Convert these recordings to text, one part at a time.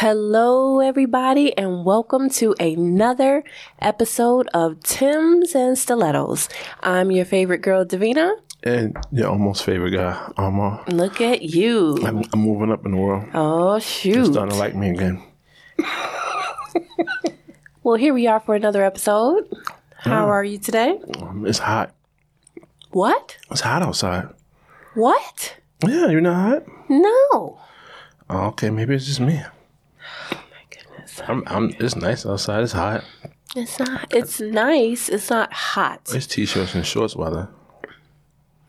Hello, everybody, and welcome to another episode of Timbs and Stilettos. I'm your favorite girl, Davina. And your almost favorite guy, Alma. Look at you. I'm, I'm moving up in the world. Oh, shoot. You're starting to like me again. Well, here we are for another episode. How are you today? Um, it's hot. What? It's hot outside. What? Yeah, you're not hot? No. Oh, okay, maybe it's just me. I'm, I'm, it's nice outside. It's hot. It's not, it's nice. It's not hot. It's t-shirts and shorts weather.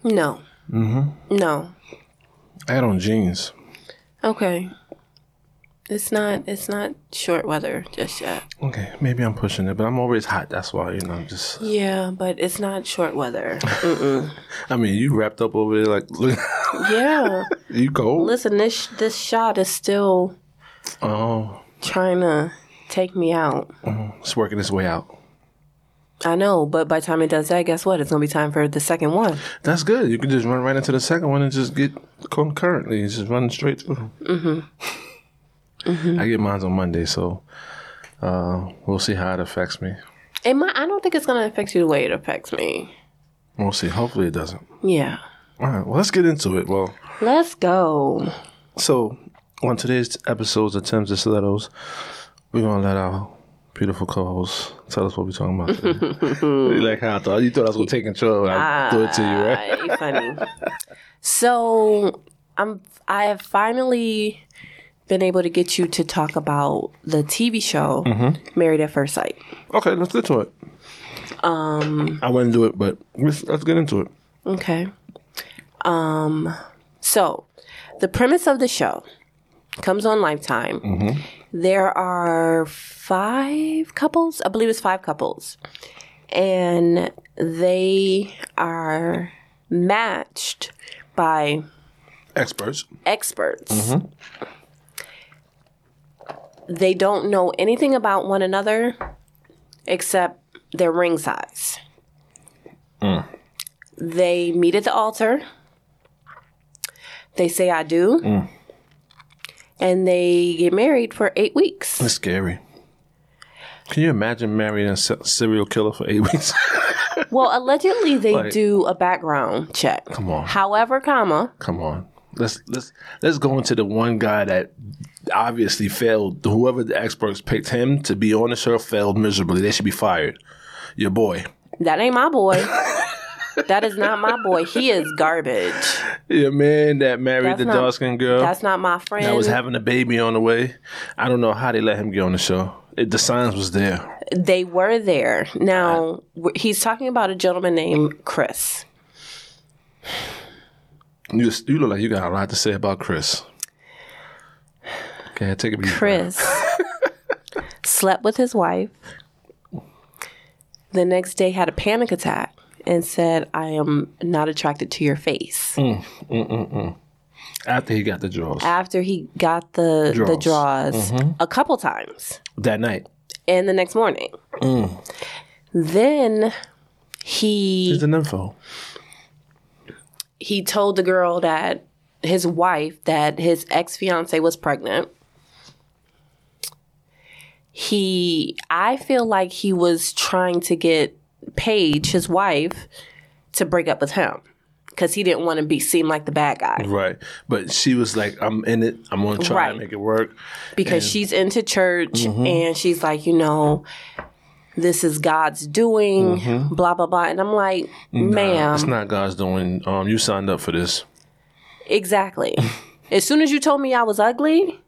No. Mm-hmm. No. I had on jeans. Okay. It's not, it's not short weather just yet. Okay, maybe I'm pushing it, but I'm always hot. That's why, you know, I'm just. Yeah, but it's not short weather. I mean, you wrapped up over there like, look, yeah. you cold? Listen, this this shot is still Oh, trying to take me out. it's working its way out. I know, but by the time it does that, guess what? It's gonna be time for the second one. That's good. You can just run right into the second one and just get concurrently. Just run straight through. Mm-hmm. I get mine on Monday, so uh, we'll see how it affects me. It might, I don't think it's gonna affect you the way it affects me. We'll see. Hopefully, it doesn't. Yeah. All right. Well, let's get into it. Well, Let's go. so on today's episodes of Timbs and Stilettos, we're gonna let our beautiful co-host tell us what we're talking about. You like how I thought you thought I was gonna take control. I threw it to you, right? Ah, you funny. so I'm I have finally been able to get you to talk about the TV show Married at First Sight. Okay, let's get to it. Um, I wouldn't do it, but let's, let's get into it. Okay. Um so the premise of the show comes on Lifetime. Mm-hmm. There are five couples, I believe it's five couples. And they are matched by Experts. experts. Mm-hmm. They don't know anything about one another except their ring size. Mm. They meet at the altar. They say, I do. Mm. And they get married for eight weeks. It's scary. Can you imagine marrying a serial killer for eight weeks? Well, allegedly, they Like- do a background check. Come on. However, comma, Come on. Let's let's let's go into the one guy that obviously failed. Whoever the experts picked him to be on the show failed miserably. They should be fired. Your boy. that ain't my boy. that is not my boy. He is garbage. Your man that married That's the dark skinned girl That's not my friend. that was having a baby on the way. I don't know how they let him get on the show. It, the signs was there. They were there. Now, w he's talking about a gentleman named Chris. You, you look like you got a lot to say about Chris. Okay, take it easy. Chris slept with his wife. The next day had a panic attack and said, I am not attracted to your face. Mm, mm, mm, After he got the draws After he got the the Draws. draws mm-hmm. a couple times that night. and the next morning. Then he Here's the info. he told the girl that his wife that his ex fiance was pregnant. He, I feel like he was trying to get Paige, his wife, to break up with him because he didn't want to be seem like the bad guy Right. But she was like, I'm in it. I'm going to try Right. and make it work. because she's into church and she's like, you know, this is God's doing, blah blah blah, and I'm like, ma'am, It's not God's doing. Um, you signed up for this. exactly. as soon as you told me I was ugly,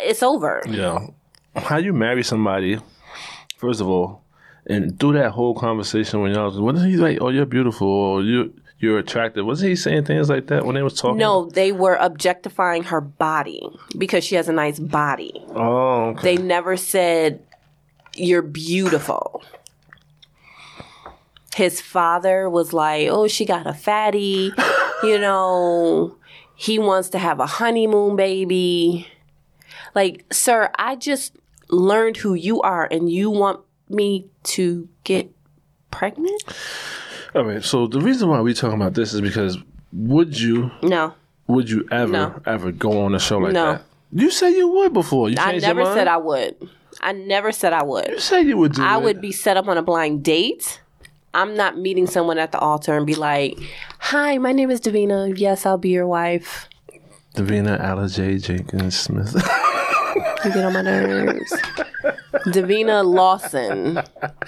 it's over. Yeah. How you marry somebody, first of all, and through that whole conversation when y'all was, wasn't he like, oh, you're beautiful, or you, you're attractive? Wasn't he saying things like that when they was talking? No, they were objectifying her body because she has a nice body. Oh, okay. They never said you're beautiful. His father was like, "Oh, she got a fatty." you know, he wants to have a honeymoon baby. Like, sir, I just learned who you are and you want me to get pregnant? All right. So the reason why we talking about this is because would you No. would you ever No. ever go on a show like that? No. that? You said you would before. You I never said I would. I never said I would. You said you would do I it. would be set up on a blind date. I'm not meeting someone at the altar and be like, "Hi, my name is Davina. Yes, I'll be your wife." Davina Alla J. Jenkins Smith. You get on my nerves. Davina Lawson,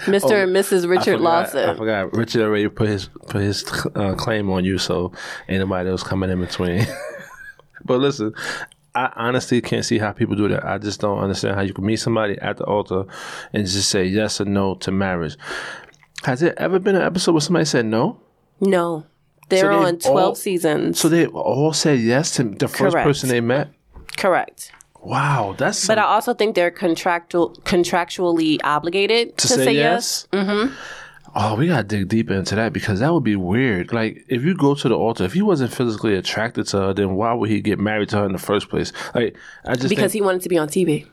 Mr. and Mrs. Richard Oh, I forgot- Lawson. I forgot. Richard already put his put his uh, claim on you, so ain't nobody else coming in between. but listen, I honestly can't see how people do that. I just don't understand how you can meet somebody at the altar and just say yes or no to marriage. Has there ever been an episode where somebody said no? No, they're they've on 12 all- seasons. So they all said yes to the first Correct. person they met. Correct. Wow, that's But I also think they're contractual contractually obligated to, to say, yes. Mm-hmm. Oh, we gotta dig deeper into that because that would be weird. Like, if you go to the altar, if he wasn't physically attracted to her, then why would he get married to her in the first place? Like, I just because think, he wanted to be on TV.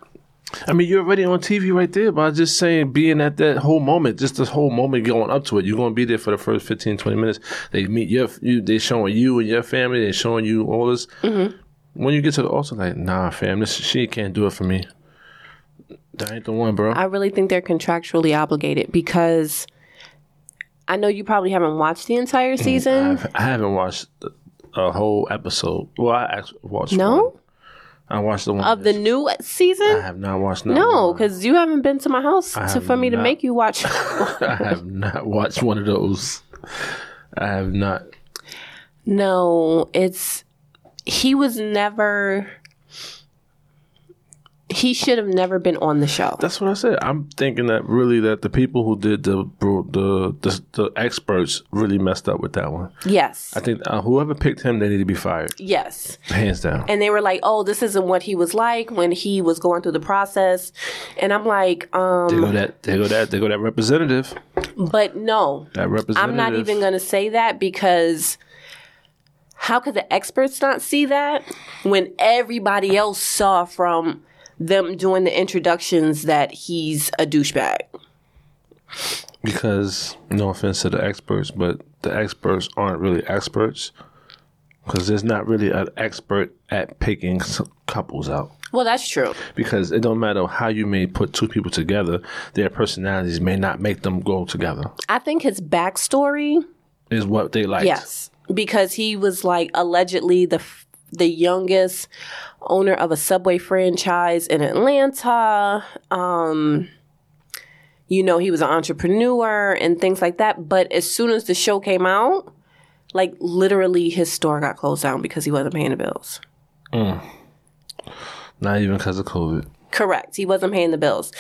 I mean, you're already on TV right there, but I'm just saying, being at that whole moment, just this whole moment going up to it, you're gonna be there for the first 15, 20 minutes. They meet your, you, they showing you and your family, they showing you all this. Mm-hmm. When you get to the altar, like, nah, fam, this she can't do it for me. That ain't the one, bro. I really think they're contractually obligated because I know you probably haven't watched the entire mm, season. I've, I haven't watched a whole episode. Well, I actually watched No? one. I watched the one of the new season. I have not watched. No, No, because you haven't been to my house to, have for me to make you watch. I have not watched one of those. I have not. no, it's he was never. He should have never been on the show. That's what I said. I'm thinking that really that the people who did the bro- the the, the experts really messed up with that one. Yes, I think uh, whoever picked him, they need to be fired, yes. hands down. and they were like, "Oh, this isn't what he was like when he was going through the process," and I'm like, They um, go that they go that they go that representative. "But no, That representative. I'm not even going to say that because how could the experts not see that when everybody else saw from them doing the introductions that he's a douchebag?" because no offense to the experts, but the experts aren't really experts because there's not really an expert at picking couples out. Well, that's true. Because it don't matter how you may put two people together, their personalities may not make them go together. I think his backstory Is what they like. Yes, because he was like allegedly the the youngest owner of a Subway franchise in Atlanta. Um, you know, he was an entrepreneur and things like that. But as soon as the show came out, like literally his store got closed down because he wasn't paying the bills. Not even because of COVID. Correct. He wasn't paying the bills.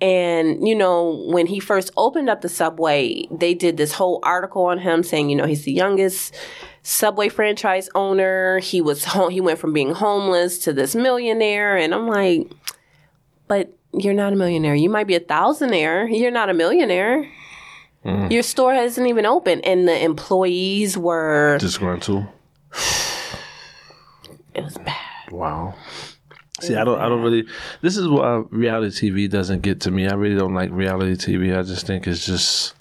And, you know, when he first opened up the Subway, they did this whole article on him saying, you know, he's the youngest Subway franchise owner. He was home, he went from being homeless to this millionaire and I'm like, but you're not a millionaire. You might be a thousandaire. You're not a millionaire. Mm. Your store hasn't even open and the employees were Disgruntled. it was bad. Wow. See, I don't, I don't really. This is why reality TV doesn't get to me. I really don't like reality TV. I just think it's just,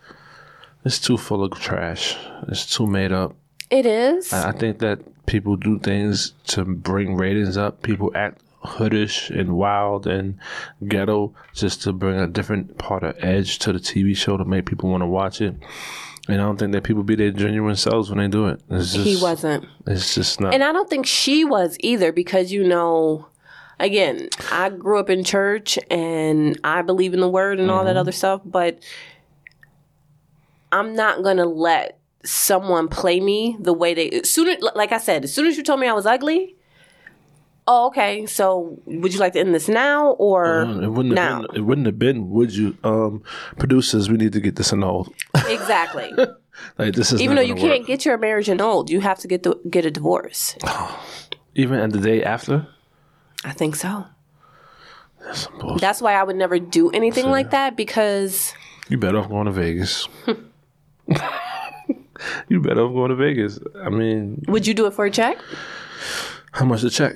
it's too full of trash. It's too made up. It is. I think that people do things to bring ratings up. People act hoodish and wild and ghetto just to bring a different part of edge to the TV show to make people want to watch it. And I don't think that people be their genuine selves when they do it. It's just, he wasn't. It's just not. And I don't think she was either because, you know, again, I grew up in church and I believe in the word and all that other stuff, but I'm not going to let someone play me the way they sooner like I said, as soon as you told me I was ugly, oh okay, so would you like to end this now or it wouldn't now? have been, it wouldn't have been would you um producers we need to get this annulled Exactly. like this is Even though you gonna can't get your marriage annulled, you have to get the, get a divorce. even at the day after I think so. that's. That's why I would never do anything like that because you better off going to Vegas you better off going to Vegas I mean would you do it for a check? how much to check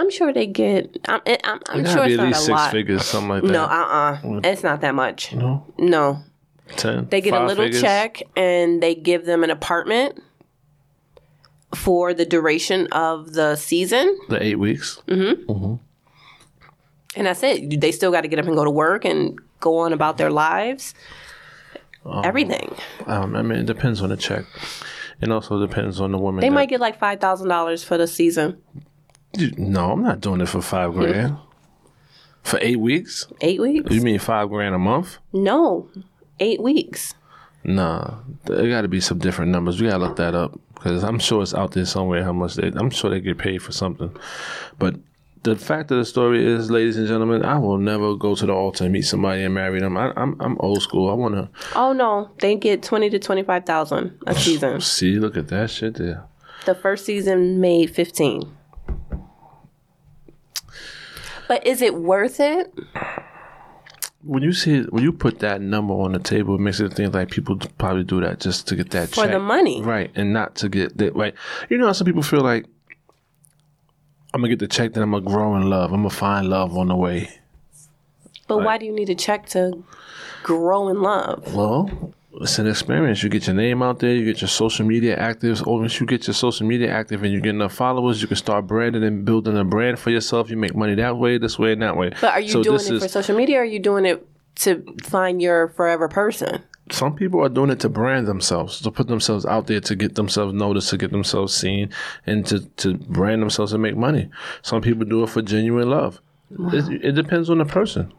I'm sure they get. I'm, I'm, I'm it sure be it's at not least a six lot. figures something like that No, uh, uh it's not that much. no No, ten they get a five little figures? check and they give them an apartment. For the duration of the season. The eight weeks. Mm-hmm. Mm-hmm. And that's it. They still got to get up and go to work and go on about their lives. Um, Everything. Um, I mean, it depends on the check. It also depends on the woman. They that- might get like five thousand dollars for the season. No, I'm not doing it for five mm-hmm. grand. for eight weeks? Eight weeks? You mean five grand a month? No, eight weeks. Nah, there got to be some different numbers. We got to look that up because I'm sure it's out there somewhere how much they. I'm sure they get paid for something. But the fact of the story is, ladies and gentlemen, I will never go to the altar and meet somebody and marry them. I, I'm I'm old school. I want to Oh no, they get twenty to twenty five thousand a season. see. Look at that shit there. the first season made fifteen. But is it worth it? When you see when you put that number on the table, it makes it think like people probably do that just to get that For check. the money. right? And not to get that right. You know how some people feel like I'm gonna get the check, then I'm gonna grow in love. I'm gonna find love on the way. But why do you need a check to grow in love? Well, it's an experience. You get your name out there, you get your social media active. Once you get your social media active and you get enough followers, you can start branding and building a brand for yourself. You make money that way, this way, and that way. But are you So doing it is- for social media or are you doing it to find your forever person? some people are doing it to brand themselves, to put themselves out there, to get themselves noticed, to get themselves seen, and to, to brand themselves and make money. Some people do it for genuine love. It, it depends on the person.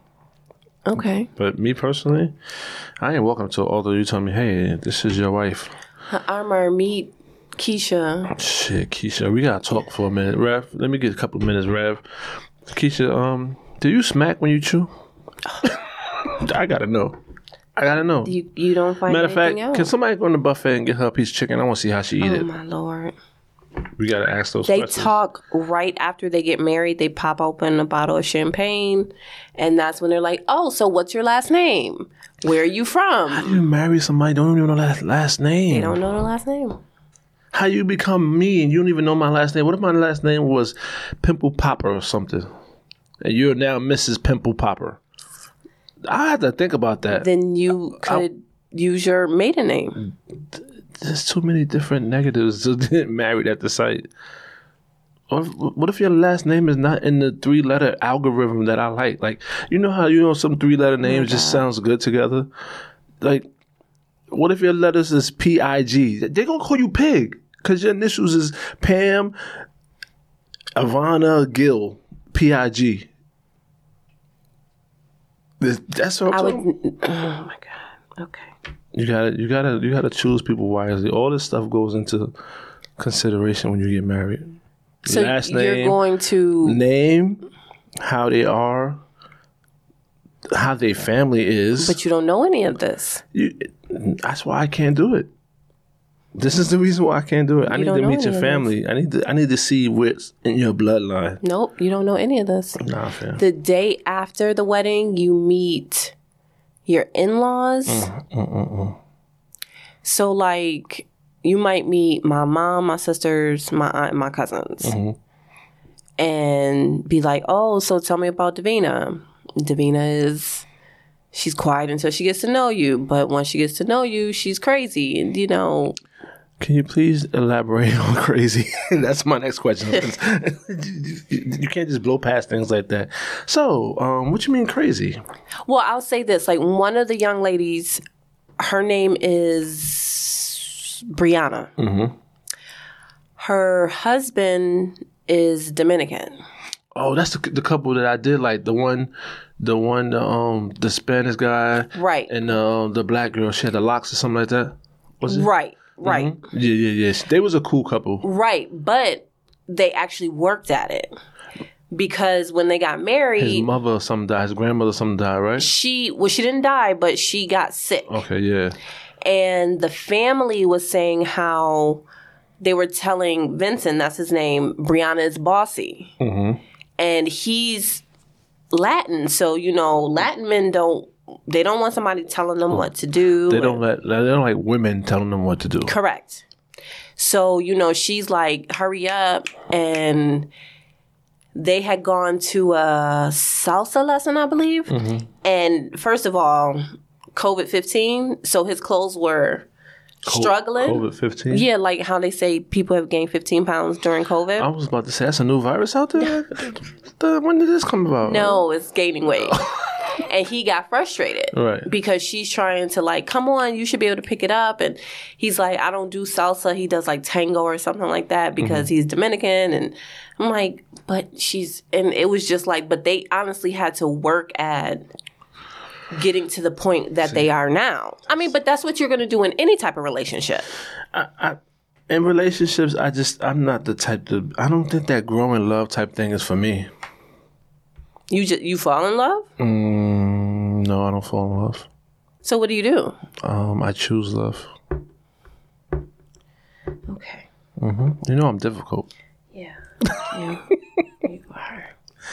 Okay. But me personally, I ain't welcome up to an altar. You tell me, hey, this is your wife. Armor, meet Keisha. Shit, Keisha, we gotta talk for a minute, Rev. Let me get a couple of minutes, Rev. Keisha, um, do you smack when you chew? I gotta know. I gotta know. You you don't find Matter of fact, anything can somebody go in the buffet and get her a piece of chicken? I want to see how she eat Oh it. Oh my lord. We gotta ask those They questions. talk right after they get married. They pop open a bottle of champagne, and that's when they're like, "Oh, so what's your last name? Where are you from?" you marry somebody don't even know that last name. They don't know the last name. How you become me and you don't even know my last name? What if my last name was Pimple Popper or something? And you're now Mrs. Pimple Popper. I have to think about that. Then you could use your maiden name. There's too many different negatives to get married at the site. If- what if your last name is not in the three letter algorithm that I like? Like, you know how you know some three letter oh names just sounds good together? Like, what if your letters is P I G? They're gonna call you Pig because your initials is Pam, Ivana, Gill, P I G. That's what I'm I would. Oh my god. Okay. You gotta, you gotta, you gotta choose people wisely. All this stuff goes into consideration when you get married. So Last you're name, going to. name, how they are, how their family is. But you don't know any of this. You, that's why I can't do it. This is the reason why I can't do it. I You need to meet your family. I need to, I need to see what's in your bloodline. Nope. You don't know any of this. Nah, fam. The day after the wedding, you meet your in laws. Mm, So, like, you might meet my mom, my sisters, my aunt, my cousins. Mm-hmm. And be like, oh, so tell me about Davina. Davina is, she's quiet until she gets to know you. But once she gets to know you, she's crazy. And, you know, Can you please elaborate on crazy? That's my next question. you can't just blow past things like that. So, um, what you mean crazy? Well, I'll say this: like one of the young ladies, her name is Brianna. Mm-hmm. Her husband is Dominican. Oh, that's the, the couple that I did like. The one, the one, um, the Spanish guy, Right. and uh, the black girl. She had the locks or something like that. Was it? Right, right, Yeah, yeah, yeah. They was a cool couple. right. But they actually worked at it because when they got married, His mother or something died. His grandmother or something died, right? she well, she didn't die, but she got sick. Okay, yeah. and the family was saying how they were telling Vincent, that's his name, Brianna is bossy. Mm-hmm. And he's Latin, so you know, Latin men don't they don't want somebody telling them what to do. They don't let. They don't like women telling them what to do. Correct. So, you know, she's like, hurry up. And they had gone to a salsa lesson, I believe. Mm-hmm. And first of all, COVID 15. So his clothes were struggling. COVID fifteen. Yeah, like how they say people have gained 15 pounds during COVID. I was about to say that's a new virus out there. When did this come about? no, it's gaining weight. and he got frustrated. Right. Because she's trying to like, come on, you should be able to pick it up. And he's like, I don't do salsa. He does like tango or something like that because mm-hmm. he's Dominican. And I'm like, but she's, and it was just like, but they honestly had to work at getting to the point that they are now. I mean, but that's what you're going to do in any type of relationship. I, I, In relationships, I just I'm not the type to. I don't think that growing love type thing is for me. You just, you fall in love. Mm, no, I don't fall in love. So what do you do? Um, I choose love. Okay. You know I'm difficult. Yeah. You, you are.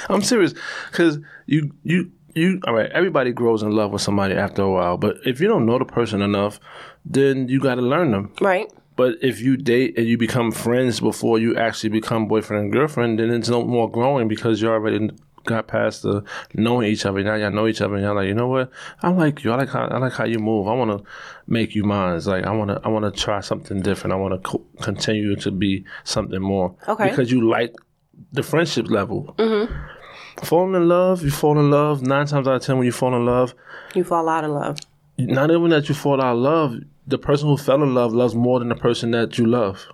I'm serious, because you you you. All right, everybody grows in love with somebody after a while, but if you don't know the person enough, then you got to learn them. Right. But if you date and you become friends before you actually become boyfriend and girlfriend, then it's no more growing because you're already got past the knowing each other. Now y'all know each other, and y'all like, you know what? I like you. I like how I like how you move. I want to make you mine. It's like I want to I want to try something different. I want to co- continue to be something more. Okay. Because you like the friendship level. Mm-hmm. Falling in love, you fall in love. Nine times out of ten, when you fall in love, You fall out of love. not even that you fall out of love, the person who fell in love loves more than the person that you love.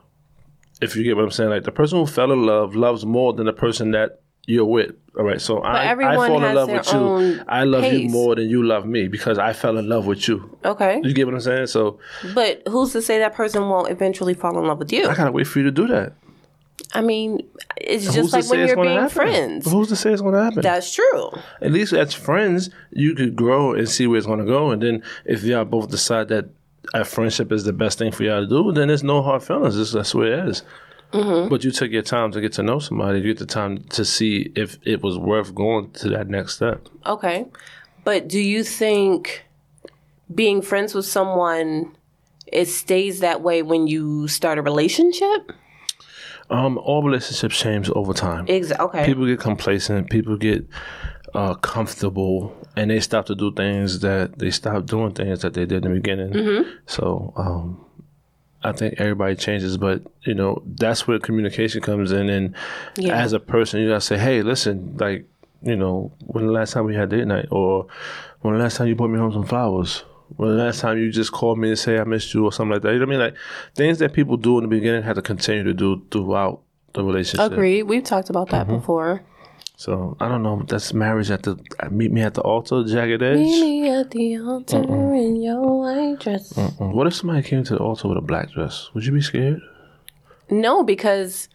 If you get what I'm saying, like the person who fell in love loves more than the person that you're with. All right, so I, I fall in love with you. I love you more than you love me because I fell in love with you. Okay. You get what I'm saying? So But who's to say that person won't eventually fall in love with you? I gotta wait for you to do that. I mean, it's just to like when you're being happen? friends. Who's to say it's gonna happen? That's true. At least as friends, you could grow and see where it's gonna go. And then if y'all both decide that a friendship is the best thing for y'all to do, then there's no hard feelings. That's where it is. Mm-hmm. But you took your time to get to know somebody. You get the time to see if it was worth going to that next step. Okay. But do you think being friends with someone it stays that way when you start a relationship? Um, all relationships change over time. Exactly. Okay. People get complacent. People get uh, comfortable, and they stop to do things that they stop doing things that they did in the beginning. Mm-hmm. So um, I think everybody changes, but you know that's where communication comes in. And Yeah. as a person, you gotta say, "Hey, listen, like, you know, when the last time we had date night, or when the last time you brought me home some flowers." When the last time you just called me to say I missed you or something like that. You know what I mean? Like things that people do in the beginning have to continue to do throughout the relationship. Agreed. We've talked about that Mm-hmm. before. So I don't know. That's marriage at the meet me at the altar, jagged edge. Meet me at the altar in your white dress. Mm, What if somebody came to the altar with a black dress? Would you be scared? No, because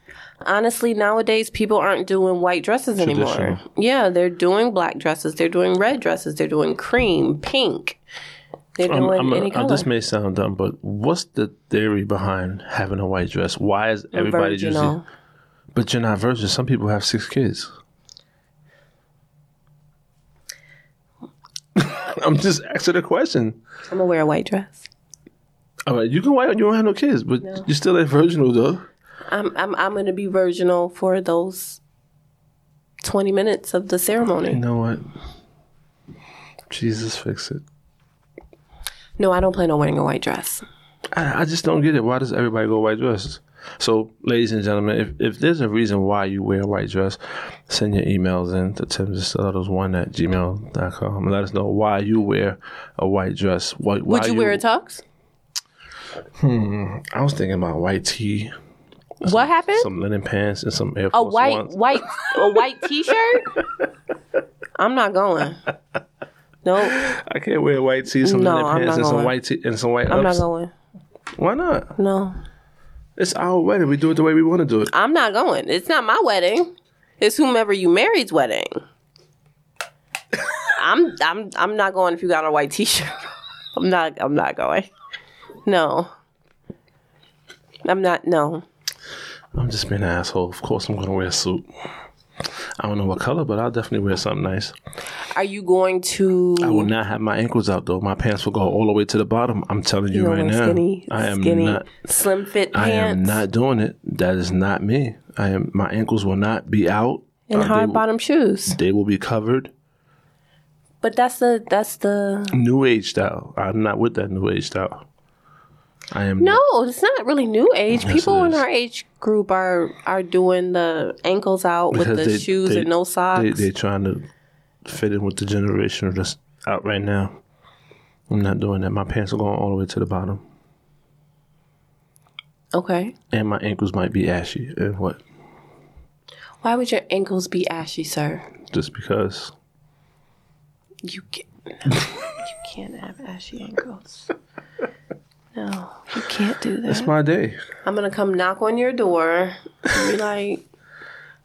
honestly, nowadays people aren't doing white dresses anymore. Yeah, they're doing black dresses. They're doing red dresses. They're doing cream, pink. They're I'm- doing I'm any uh, color. this may sound dumb, but what's the theory behind having a white dress? Why is everybody using? Virginal. But you're not virgin. Some people have six kids. I'm just asking a question. I'm gonna wear a white dress. All right, you can white. You don't have no kids, but you're still ain't virginal though. I'm I'm I'm gonna be virginal for those twenty minutes of the ceremony. You ceremony. know what? Jesus, fix it. No, I don't plan on wearing a white dress. I, I just don't get it. Why does everybody go white dresses? So, ladies and gentlemen, if, if there's a reason why you wear a white dress, send your emails in to timsdestillados1 at gmail.com and let us know why you wear a white dress. Why, Would why you wear a tux? Hmm. I was thinking about white tee, What happened? some linen pants, and some Air A Force white Ones. white a white t-shirt? I'm not going. Nope, I can't wear a white tee, some No, linen I'm pants, and some white tee, and some white I'm not going. Why not? No, It's our wedding. We do it the way we want to do it. I'm not going. It's not my wedding. It's whomever you married's wedding. I'm I'm I'm not going if you got a white t-shirt. I'm not I'm not going. No. I'm not no. I'm just being an asshole. Of course, I'm going to wear a suit. I don't know what color, but I'll definitely wear something nice. Are you going to I will not have my ankles out though. My pants will go all the way to the bottom. I'm telling you you right now. skinny I am skinny not. slim fit pants I am not doing it. That is not me. I am. My ankles will not be out. In Uh, they, hard will- bottom shoes? they will be covered. But that's the that's the New age style. I'm not with that new age style. I am No, it's not really new age. Yes, People in our age group are are doing the ankles out with the they- shoes they- and no socks. They they trying to fit in with the generation that's out right now. I'm not doing that. My pants are going all the way to the bottom, okay. and my ankles might be ashy. And what? Why would your ankles be ashy, sir? Just because. You can you can't have ashy ankles. No, you can't do that. It's my day. I'm gonna come knock on your door and be like,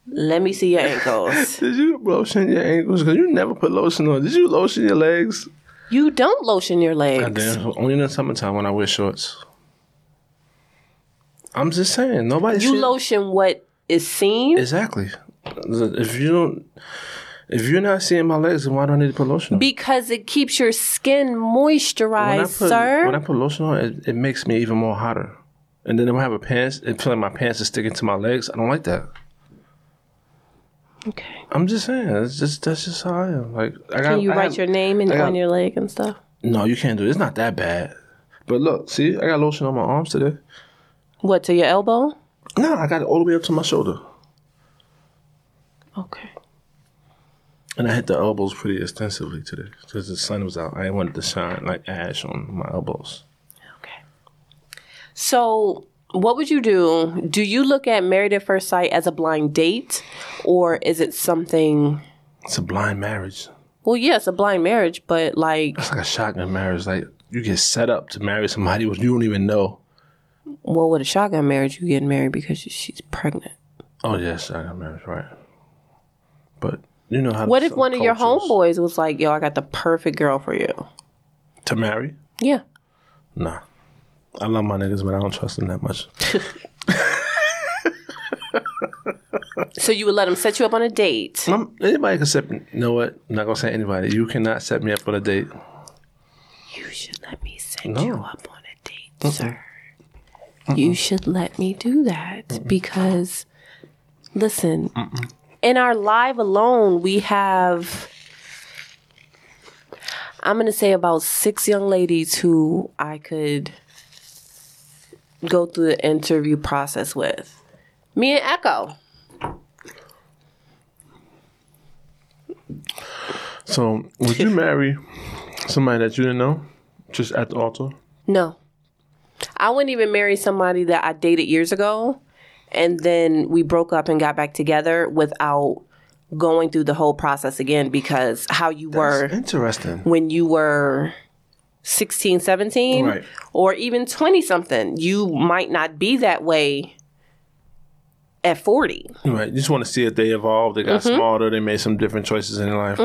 "Let me see your ankles." Did you lotion your ankles? Because you never put lotion on. Did you lotion your legs? You don't lotion your I legs. did. Only in the summertime when I wear shorts. I'm just saying. Nobody. You see- lotion what is seen. Exactly. If you don't, if you're not seeing my legs, then why do I need to put lotion on? Because it keeps your skin when moisturized, put sir. when I put lotion on, it, it makes me even more hotter. And then if I have a pants, it feel like my pants are sticking to my legs. I don't like that. okay. I'm just saying. It's just that's just how I am. Like I got. Can you I write have- your name I got- on your leg and stuff? No, you can't do it. It's not that bad. But look, see, I got lotion on my arms today. What to your elbow? No, I got it all the way up to my shoulder, Okay. And I hit the elbows pretty extensively today because the sun was out. I didn't want it to shine like ash on my elbows. Okay. So, what would you do? Do you look at Married at First Sight as a blind date, or is it something? It's a blind marriage. Well, yes, a blind marriage, but like, It's like a shotgun marriage. Like you get set up to marry somebody you don't even know. well, with a shotgun marriage, you get married because she's pregnant. Oh yes, shotgun marriage, right? But you know how. What if one of your homeboys was like, "Yo, I got the perfect girl for you"? to marry? Yeah. Nah, I love my niggas, but I don't trust them that much. So you would let him set you up on a date? Um, anybody can set. You know what? I'm not gonna say anybody. You cannot set me up on a date. You should let me set No. you up on a date, sir. You should let me do that because, listen, in our live alone, we have, I'm going to say about six young ladies who I could go through the interview process with. Me and Echo. So, would you marry somebody that you didn't know just at the altar? No. I wouldn't even marry somebody that I dated years ago and then we broke up and got back together without going through the whole process again because how you were Interesting. when you were 16, 17 Right. or even 20 something, you might not be that way at 40. Right. You just want to see if they evolved, they got Mm-hmm. smarter, they made some different choices in their life.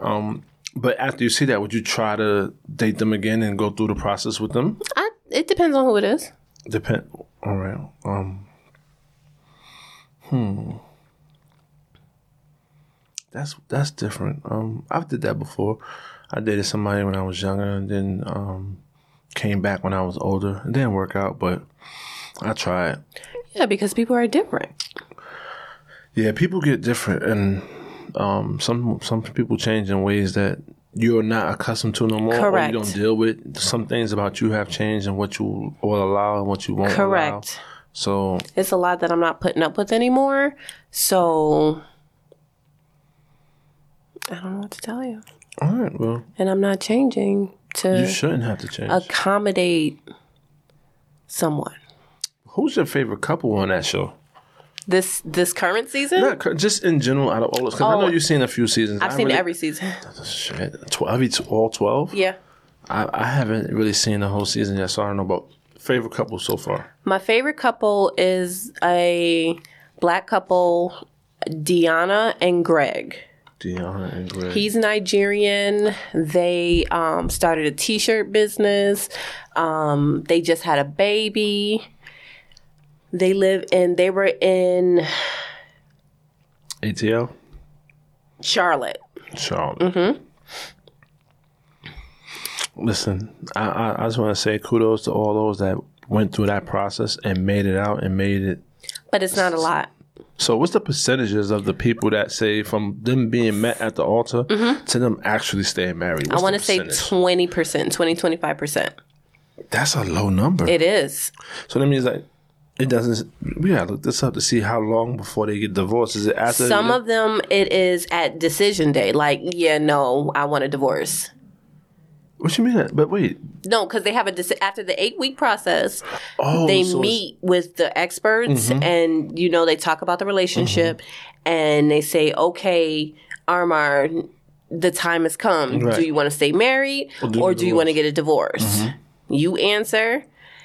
Um, but after you see that, would you try to date them again and go through the process with them? I, it depends on who it is. Depend. All right. Um. Hmm. That's that's different. Um, I've did that before. I dated somebody when I was younger, and then um, came back when I was older. It didn't work out, but I tried. Yeah, because people are different. Yeah, people get different, and um, some some people change in ways that you're not accustomed to no more, Correct. or you don't deal with. Some things about you have changed, and what you will allow and what you won't allow. So It's a lot that I'm not putting up with anymore. So I don't know what to tell you. all right, well, And I'm not changing to you shouldn't have to change. accommodate someone. Who's your favorite couple on that show? This this current season? Not cur- just in general, out of all those. Because I know Oh. you've seen a few seasons. I've I seen really- every season. Shit, twelve. Have you t- all twelve? Yeah. I, I haven't really seen the whole season yet, so I don't know about favorite couple so far. My favorite couple is a black couple, Deonna and Greg. Deonna and Greg. He's Nigerian. They um, started a t-shirt business. Um, they just had a baby. They live in. They were in ATL. Charlotte. Charlotte. Mm-hmm. Listen, I, I, I just want to say kudos to all those that went through that process and made it out and made it. But it's not a lot. So, what's the percentages of the people that say from them being met at the altar to them actually staying married? Mm-hmm. I want to say 20%, 20, 25%. That's a low number. It is. so that means like it doesn't. We gotta look this up to see how long before they get divorced. Is it after Some of them, it is at decision day. Like, yeah, no, I want a divorce. What you mean? But wait. No, because they have a deci- after the eight week process, Oh, they so it's- meet with the experts, Mm-hmm. and you know they talk about the relationship, and they say, "Okay, Armar, the time has come. Right. Do you want to stay married, do or do you want to get a divorce?" You answer,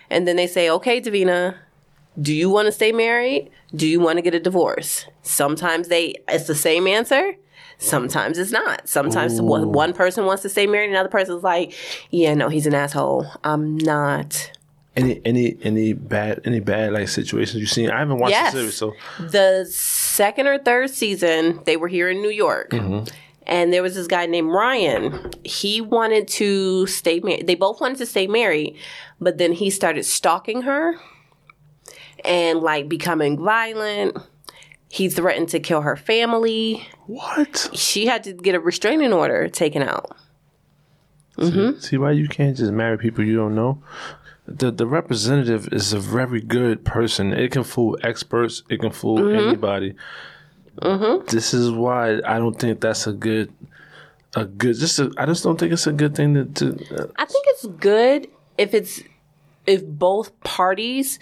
and then they say, "Okay, Davina." Do you want to stay married? Do you want to get a divorce? Sometimes they it's the same answer. Sometimes it's not. Sometimes one, one person wants to stay married, another person's like, "Yeah, no, he's an asshole. I'm not." Any any any bad any bad like situations you've seen? I haven't watched Yes. the series, so The second or third season, they were here in New York. Mm-hmm. And there was this guy named Ryan. He wanted to stay married. They both wanted to stay married, but then he started stalking her and like becoming violent. He threatened to kill her family. what? She had to get a restraining order taken out. Mm-hmm. See why you can't just marry people you don't know. The the representative is a very good person. It can fool experts. It can fool Mm-hmm. anybody. This is why I don't think that's a good a good. Just a, I just don't think it's a good thing to. to uh, I think it's good if it's if both parties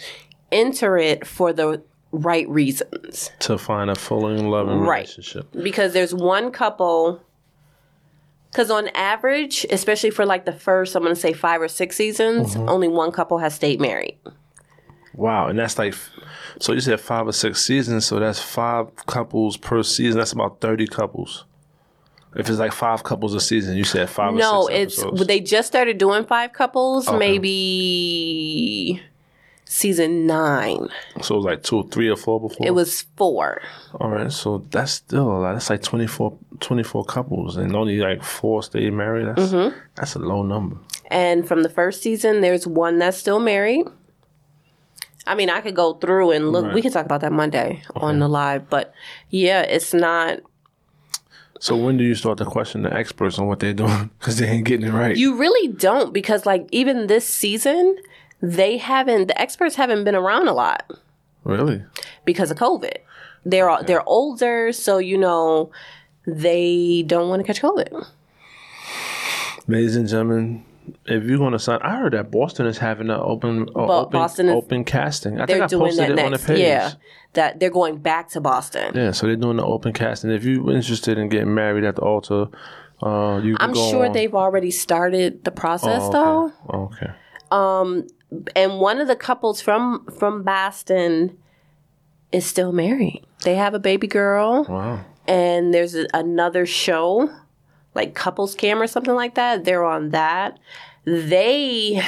enter it for the right reasons. to find a fully loving Right. relationship. because there's one couple because on average especially for like the first i'm going to say five or six seasons mm-hmm. only one couple has stayed married Wow, and that's like, so you said five or six seasons, so that's five couples per season. That's about thirty couples. If it's like five couples a season, you said five. no or six it's episodes. they just started doing five couples maybe season nine so it was like two, three, or four before. it was four all right. So that's still a lot. That's like 24, 24 couples, and only like four stay married. That's Mm-hmm. that's a low number. and from the first season there's one that's still married I mean, I could go through and look. We Right. could talk about that Monday on the live, but yeah, it's not So when do you start to question the experts on what they're doing because they ain't getting it right? You really don't because like even this season, they haven't the experts haven't been around a lot really? because of COVID. They're all they're older, so you know they don't want to catch COVID. Ladies and gentlemen, if you're going to sign, I heard that Boston is having an open, uh, open, Boston is- open casting. I think I posted it on the next. page. Yeah. That they're going back to Boston. Yeah, so they're doing the open casting. If you're interested in getting married at the altar, uh, you can I'm sure on. they've already started the process Oh, though. okay. Oh, okay. And one of the couples from from Boston is still married. They have a baby girl. Wow. and there's a, another show like couples cam or something like that they're on that they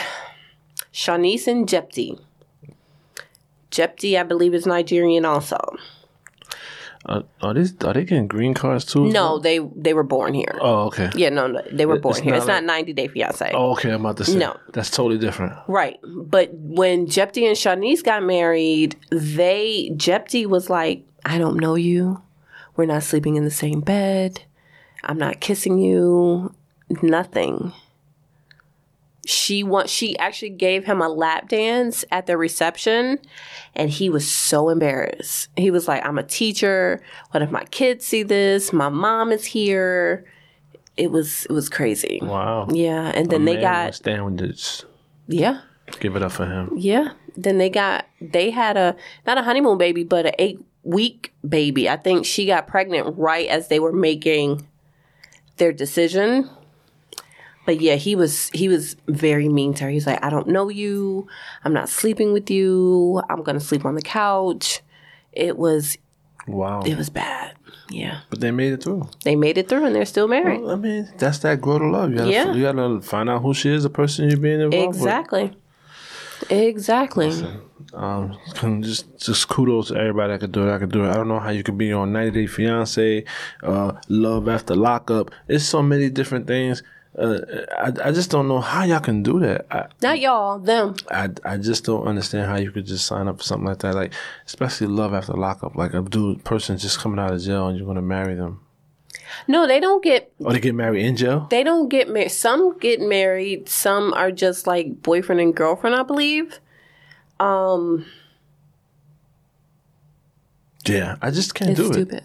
Shawniece and Jephte Jephte i believe is nigerian also Uh, are they are they getting green cards too? no they they were born here Oh, okay. yeah no, no they were born It's here not it's like- not 90 day fiance Oh, okay. I'm about to say. No. That's totally different. Right. But when Jephte and Shawniece got married, they Jephte was like, I don't know you. We're not sleeping in the same bed. I'm not kissing you. Nothing. She want she actually gave him a lap dance at the reception and he was so embarrassed. He was like, I'm a teacher. What if my kids see this? My mom is here. It was it was crazy. Wow. Yeah. And then they got stand with this. yeah. Give it up for him. Yeah. Then they got they had a not a honeymoon baby, but a eight week baby. I think she got pregnant right as they were making their decision. But yeah, he was he was very mean to her. He's like, I don't know you. I'm not sleeping with you. I'm gonna sleep on the couch. It was Wow. it was bad. Yeah. But they made it through. They made it through and they're still married. Well, I mean, that's that grow to love. You gotta, Yeah. you gotta find out who she is, the person you're being involved with. Exactly. Exactly. Um, can just just kudos to everybody that could do it. I could do it. I don't know how you could be on 90 Day Fiance, uh, Love After Lockup. It's so many different things. Uh, I I just don't know how y'all can do that. I, Not y'all, them. I I just don't understand how you could just sign up for something like that. Like especially Love After Lockup. Like a dude person just coming out of jail and you're gonna marry them. No, they don't get Or they get married in jail? they don't get married. Some get married. Some are just like boyfriend and girlfriend, I believe. Um, Yeah, I just can't do it.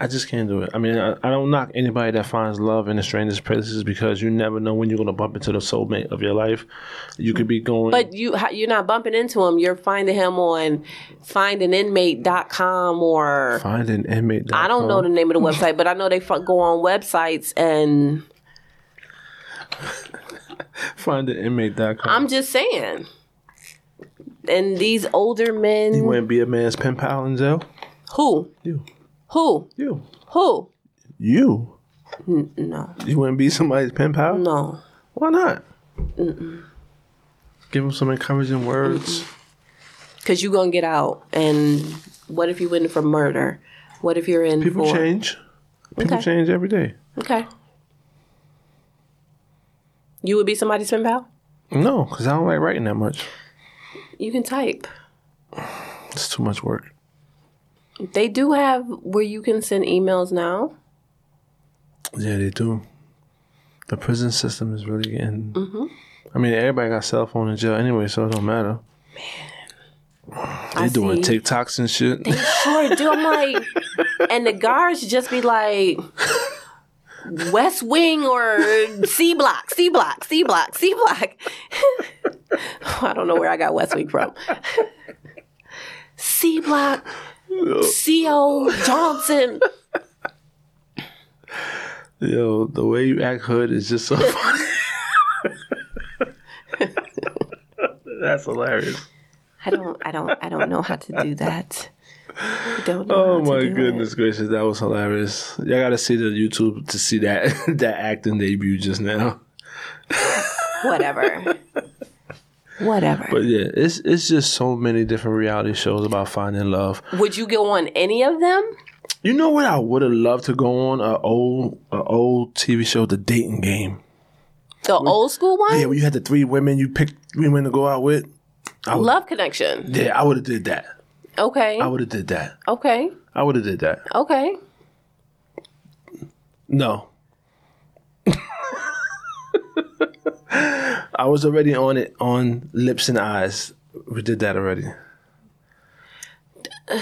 I just can't do it. I mean, I, I don't knock anybody that finds love in the strangest places because you never know when you're going to bump into the soulmate of your life. You could be going. But you you're not bumping into him. You're finding him on findinginmate.com or find an inmate. I don't know the name of the website, but I know they go on websites and Find an inmate.com. I'm just saying. And these older men, you wouldn't be a man's pen pal in jail? who, You. Who, You. who? You. No, You wouldn't be somebody's pen pal? no. Why not? Give him some encouraging words. Because you're going to get out. And what if you went in for murder? What if you're in People for. change. People Okay. change every day. Okay. You would be somebody's pen pal? No, because I don't like writing that much. You can type. It's too much work. They do have where you can send emails now. Yeah, they do. The prison system is really getting. Mm-hmm. I mean, everybody got cell phone in jail anyway, so it don't matter. Man, they I doing see. TikToks and shit. They Sure do. I'm like, and the guards just be like, West Wing or C Block, C Block, C Block, C Block. I don't know where I got West Wing from. C Block, C.O. Johnson. Yo, the way you act hood is just so funny. That's hilarious. I don't, I don't, I don't know how to do that. I don't know Oh my goodness gracious, that was hilarious. Y'all gotta see the YouTube to see that that acting debut just now. Whatever. Whatever. But yeah, it's it's just so many different reality shows about finding love. Would you go on any of them? You know what I would have loved to go on a old a old TV show, The Dating Game. The old school one? Yeah, where you had the three women you picked three women to go out with. I would, Love Connection. yeah, I would have did that. Okay. I would have did that. Okay. I would have did that. Okay. No. I was already on it on Lips and Eyes. We did that already.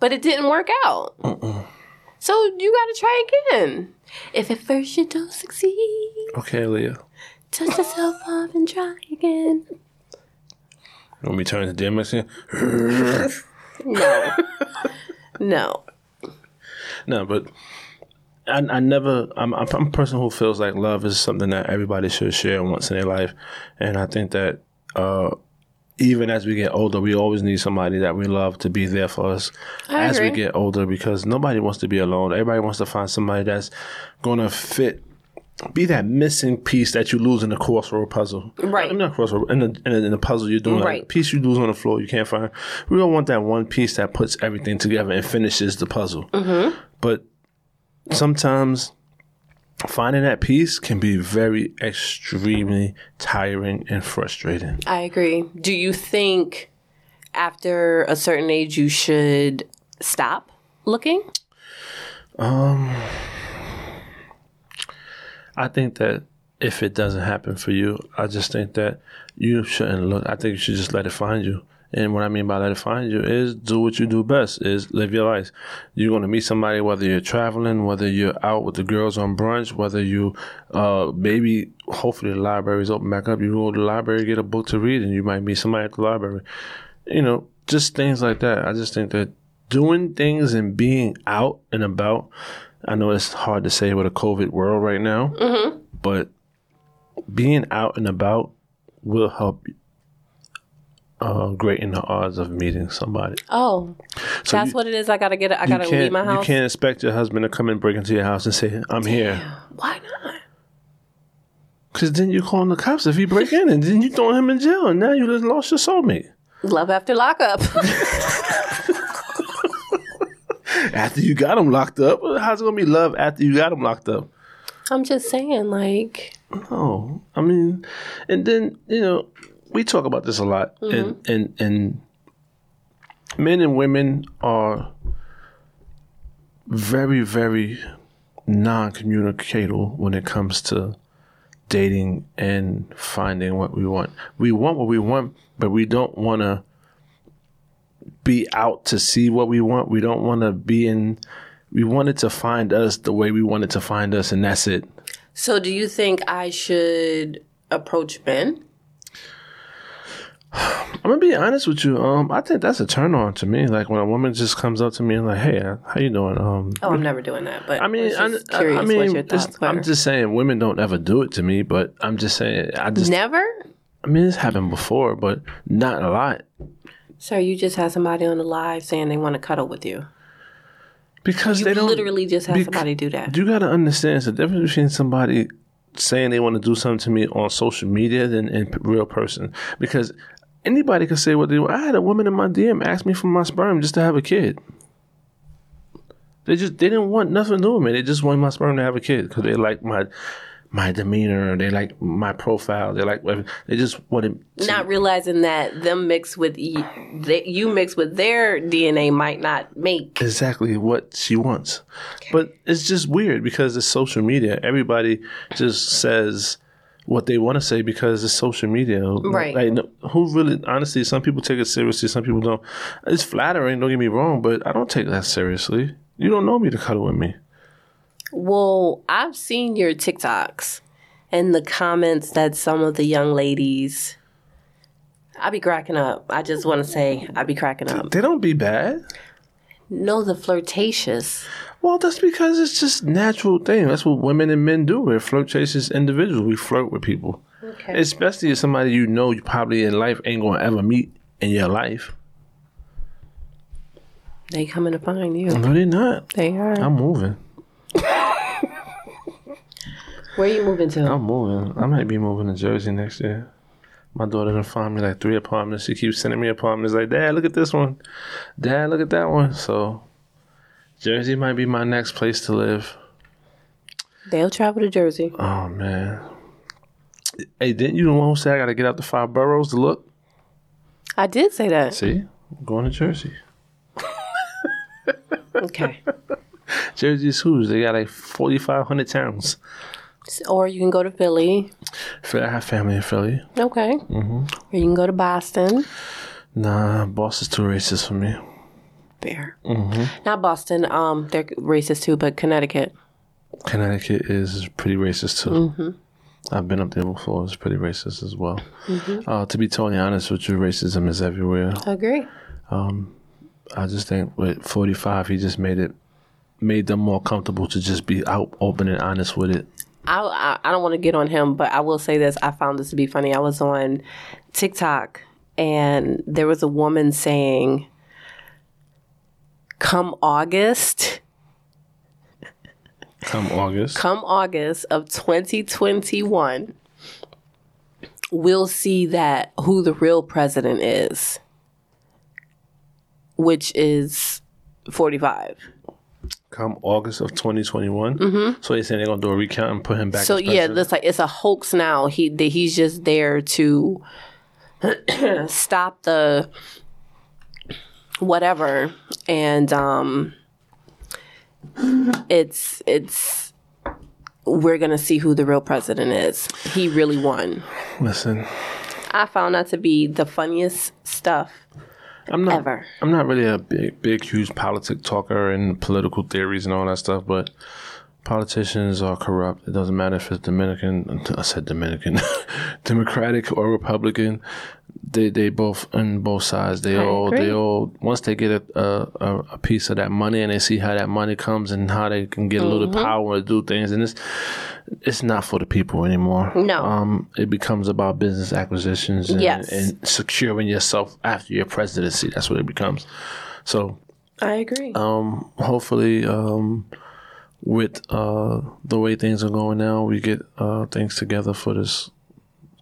But it didn't work out. So you got to try again. If at first you don't succeed, Okay, Aaliyah. touch yourself off and try again. When we turn to DMX? No. no. No, but I, I never. I'm, I'm a person who feels like love is something that everybody should share once in their life, and I think that uh, even as we get older, we always need somebody that we love to be there for us I as we get older because nobody wants to be alone. Everybody wants to find somebody that's going to fit. Be that missing piece that you lose in the crossroad puzzle, Right. In the crossroad, in the, in the, in the puzzle you're doing, like, Right. piece you lose on the floor you can't find. We all want that one piece that puts everything together and finishes the puzzle. Mm-hmm. But sometimes finding that piece can be very extremely tiring and frustrating. I agree. Do you think after a certain age you should stop looking? Um I think that if it doesn't happen for you, I just think that you shouldn't look. I think you should just let it find you. And what I mean by let it find you is do what you do best, is live your life. You're going to meet somebody, whether you're traveling, whether you're out with the girls on brunch, whether you, uh, maybe, hopefully the library's open back up. You go to the library, get a book to read, and you might meet somebody at the library. You know, just things like that. I just think that doing things and being out and about, I know it's hard to say with a COVID world right now, but being out and about will help uh, greaten the odds of meeting somebody. Oh, so that's you- what it is. I gotta get. it. I gotta leave my house. you can't expect your husband to come and break into your house and say, I'm here. Why not? Because then you're calling the cops if he break in and then you throwing him in jail and now you just lost your soulmate. Love after lockup. After you got him locked up, how's it to be love after you got him locked up? I'm just saying, like, Oh, I mean, and then you know we talk about this a lot, and mm-hmm. and and men and women are very very non-communicator when it comes to dating and finding what we want. We want what we want, but we don't want to be out to see what we want. We don't want to be in. We wanted to find us the way we wanted to find us, and that's it. So, do you think I should approach Ben? I'm gonna be honest with you. Um, I think that's a turn on to me. Like when a woman just comes up to me and like, "Hey, uh, how you doing?" Um, Oh, I'm never doing that. But I mean, I'm just I, I, I mean, what your were. I'm just saying, women don't ever do it to me. But I'm just saying, I just, never. I mean, it's happened before, but not a lot. Sir, you just had somebody on the live saying they want to cuddle with you. Because You they don't literally just had bec- somebody do that. You gotta understand it's the difference between somebody saying they want to do something to me on social media than in real person. Because anybody could say what they want. I had a woman in my DM ask me for my sperm just to have a kid. They just they didn't want nothing to do with me. They just wanted my sperm to have a kid because they like my my demeanor. They like my profile. They like. They just wanted. To, Not realizing that them mixed with y- they, you mixed with their DNA might not make. exactly what she wants. But it's just weird because it's social media. Everybody just says what they want to say because it's social media. Right. Like, who really, honestly, some people take it seriously, some people don't. It's flattering, don't get me wrong, but I don't take that seriously. You don't know me to cuddle with me. Well, I've seen your TikToks and the comments that some of the young ladies. I be cracking up. I just want to say I be cracking up. They don't be bad. No, the flirtatious. Well, that's because it's just natural thing. That's what women and men do. We're flirtatious individuals. We flirt with people. Okay. Especially if somebody you know you probably in life ain't gonna ever meet in your life. They coming to find you. No, they're not. They are. I'm moving. Where are you moving to? I'm moving. I might be moving to Jersey next year. My daughter done found me like three apartments. She keeps sending me apartments like, Dad, look at this one. Dad, look at that one. So Jersey might be my next place to live. They'll travel to Jersey. Oh man. Hey, didn't you the one who say I gotta get out the five boroughs to look? I did say that. See? I'm going to Jersey. Okay. Jersey's who's? They got like forty five hundred towns. or you can go to Philly. Philly, I have family in Philly. Okay. Mm-hmm. Or you can go to Boston. Nah, Boston's too racist for me. Fair. Mm-hmm. Not Boston. Um, they're racist too, but Connecticut. Connecticut is pretty racist too. I've been up there before. It's pretty racist as well. Uh, to be totally honest with you, racism is everywhere. I agree. I just think with 45, he just made it, made them more comfortable to just be out, open and honest with it. I I don't want to get on him, but I will say this. I found this to be funny. I was on TikTok and there was a woman saying, "Come August, Come August, come August of 2021, we'll see that who the real president is, which is 45." come August of 2021. Mm-hmm. So they're saying they're gonna do a recount and put him back. So yeah, that's like it's a hoax now. He he's just there to stop the whatever, and um, it's it's we're gonna see who the real president is. He really won. listen, I found that to be the funniest stuff I'm not. ever. I'm not really a big, big, huge politic talker and political theories and all that stuff, but politicians are corrupt. It doesn't matter if it's Dominican. I said Dominican, Democratic or Republican. They they both on both sides. They I all they all once they get a, a a piece of that money and they see how that money comes and how they can get a little Mm-hmm. power to do things and it's it's not for the people anymore. No. um, it becomes about business acquisitions and, Yes. and securing yourself after your presidency. That's what it becomes. So I agree. um, hopefully, um, with uh, the way things are going now, we get uh, things together for this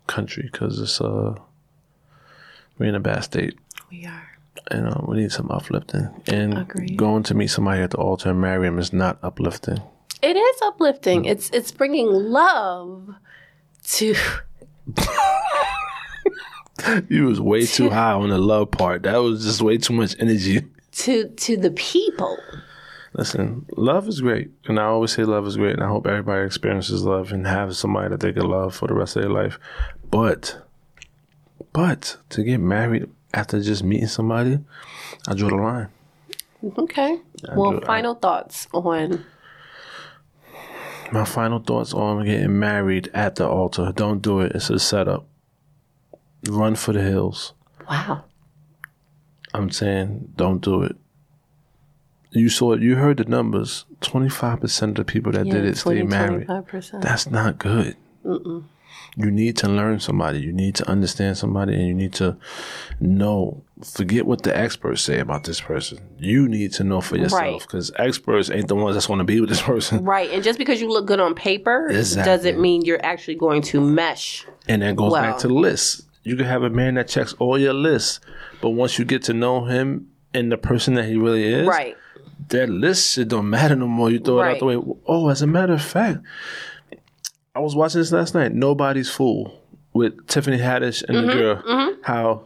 country because it's uh, we're in a bad state. we are. And uh, we need some uplifting. And Agreed. going to meet somebody at the altar and marry him is not uplifting. It is uplifting. It's it's bringing love to You was way too high on the love part. That was just way too much energy. to to the people. Listen, love is great, and I always say love is great, and I hope everybody experiences love and have somebody that they can love for the rest of their life. But, but to get married after just meeting somebody, I draw the line. Okay. well, final thoughts on. My final thoughts on getting married at the altar. Don't do it. It's a setup. Run for the hills. Wow. I'm saying, don't do it. You saw it. You heard the numbers. Twenty five percent of the people that Yeah, did it stay 20, married. 25%. That's not good. You need to learn somebody. You need to understand somebody, and you need to know. Forget what the experts say about this person. You need to know for yourself Right. because experts ain't the ones that's going to be with this person. Right. And just because you look good on paper Exactly. doesn't mean you're actually going to mesh. And that goes back to the list. You can have a man that checks all your lists, but once you get to know him and the person that he really is, Right. That list shit don't matter no more. You throw it out the way. Oh, as a matter of fact, I was watching this last night. Nobody's fool with Tiffany Haddish and Mm-hmm, the girl. How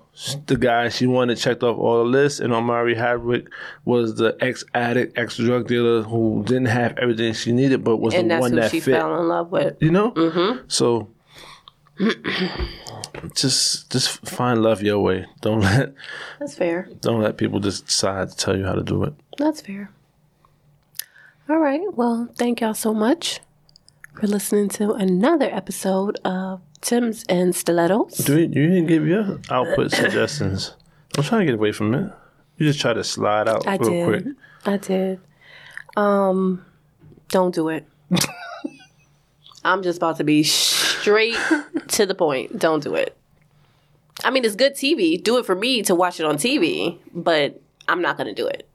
the guy she wanted checked off all the lists, and Omari Hardwick was the ex addict, ex drug dealer who didn't have everything she needed, but was And the one that she fit. fell in love with. You know, Mm-hmm. so. just just find love your way. Don't let That's fair. don't let people just decide to tell you how to do it. That's fair. All right. Well, thank y'all so much for listening to another episode of Timbs and Stilettos. Do you, you didn't give your output suggestions. I'm trying to get away from it. You just try to slide out I real did. quick. I did. Um, don't do it. I'm just about to be straight to the point. Don't do it. I mean, it's good TV. Do it for me to watch it on TV, but I'm not going to do it.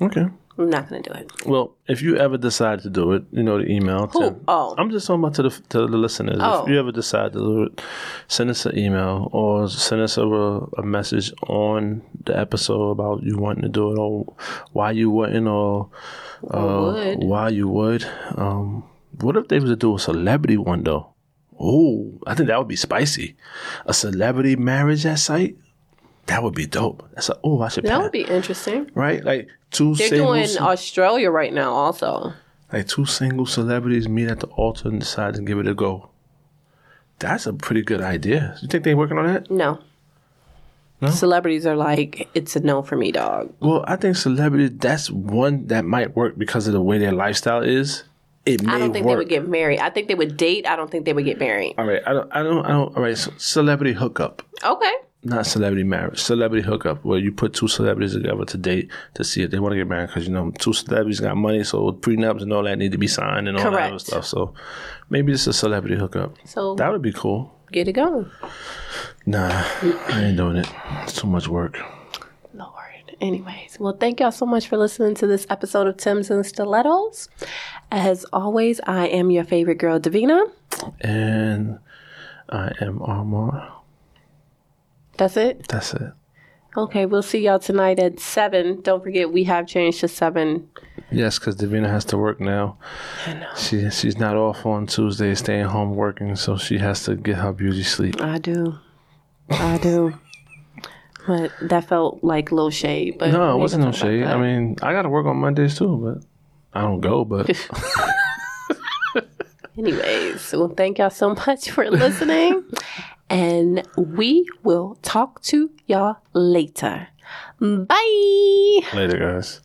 Okay. I'm not going to do it. Well, if you ever decide to do it, you know the email. Who? Tim. Oh. I'm just talking about to the to the listeners. Oh. If you ever decide to do it, send us an email or send us over a message on the episode about you wanting to do it or why you wouldn't or uh, would. why you would. Um, what if they was to do a celebrity one though? Oh, I think that would be spicy. A celebrity marriage at sight. That would be dope. That's a, oh, I should. That plan- would be interesting. right. Like two They're doing ce- Australia right now, also. like two single celebrities meet at the altar and decide to give it a go. That's a pretty good idea. You think they're working on that? No. Celebrities are like, it's a no for me, dog. Well, I think celebrities. That's one that might work because of the way their lifestyle is. It may I don't think work. they would get married. I think they would date. I don't think they would get married. all right, I don't. I don't. I don't. All right, so celebrity hookup, Okay. Not celebrity marriage. Celebrity hookup, where you put two celebrities together to date to see if they want to get married. Because you know, two celebrities got money, so prenups and all that need to be signed and all that other stuff. So maybe it's a celebrity hookup. So That would be cool. get it going. Nah, I ain't doing it. It's too much work. Lord. Anyways, well, thank y'all so much for listening to this episode of Timbs and Stilettos. As always, I am your favorite girl, Davina. And I am Armor. That's it. That's it. Okay, we'll see y'all tonight at seven. Don't forget, we have changed to seven. Yes, because Davina has to work now. I know. She she's not off on Tuesday, staying home working, so she has to get her beauty sleep. I do. I do. But that felt like low shade. But No, it wasn't no gonna talk about shade. I mean, I got to work on Mondays too, but I don't go. But Anyways, well, thank y'all so much for listening. and we will talk to y'all later. Bye. later, guys.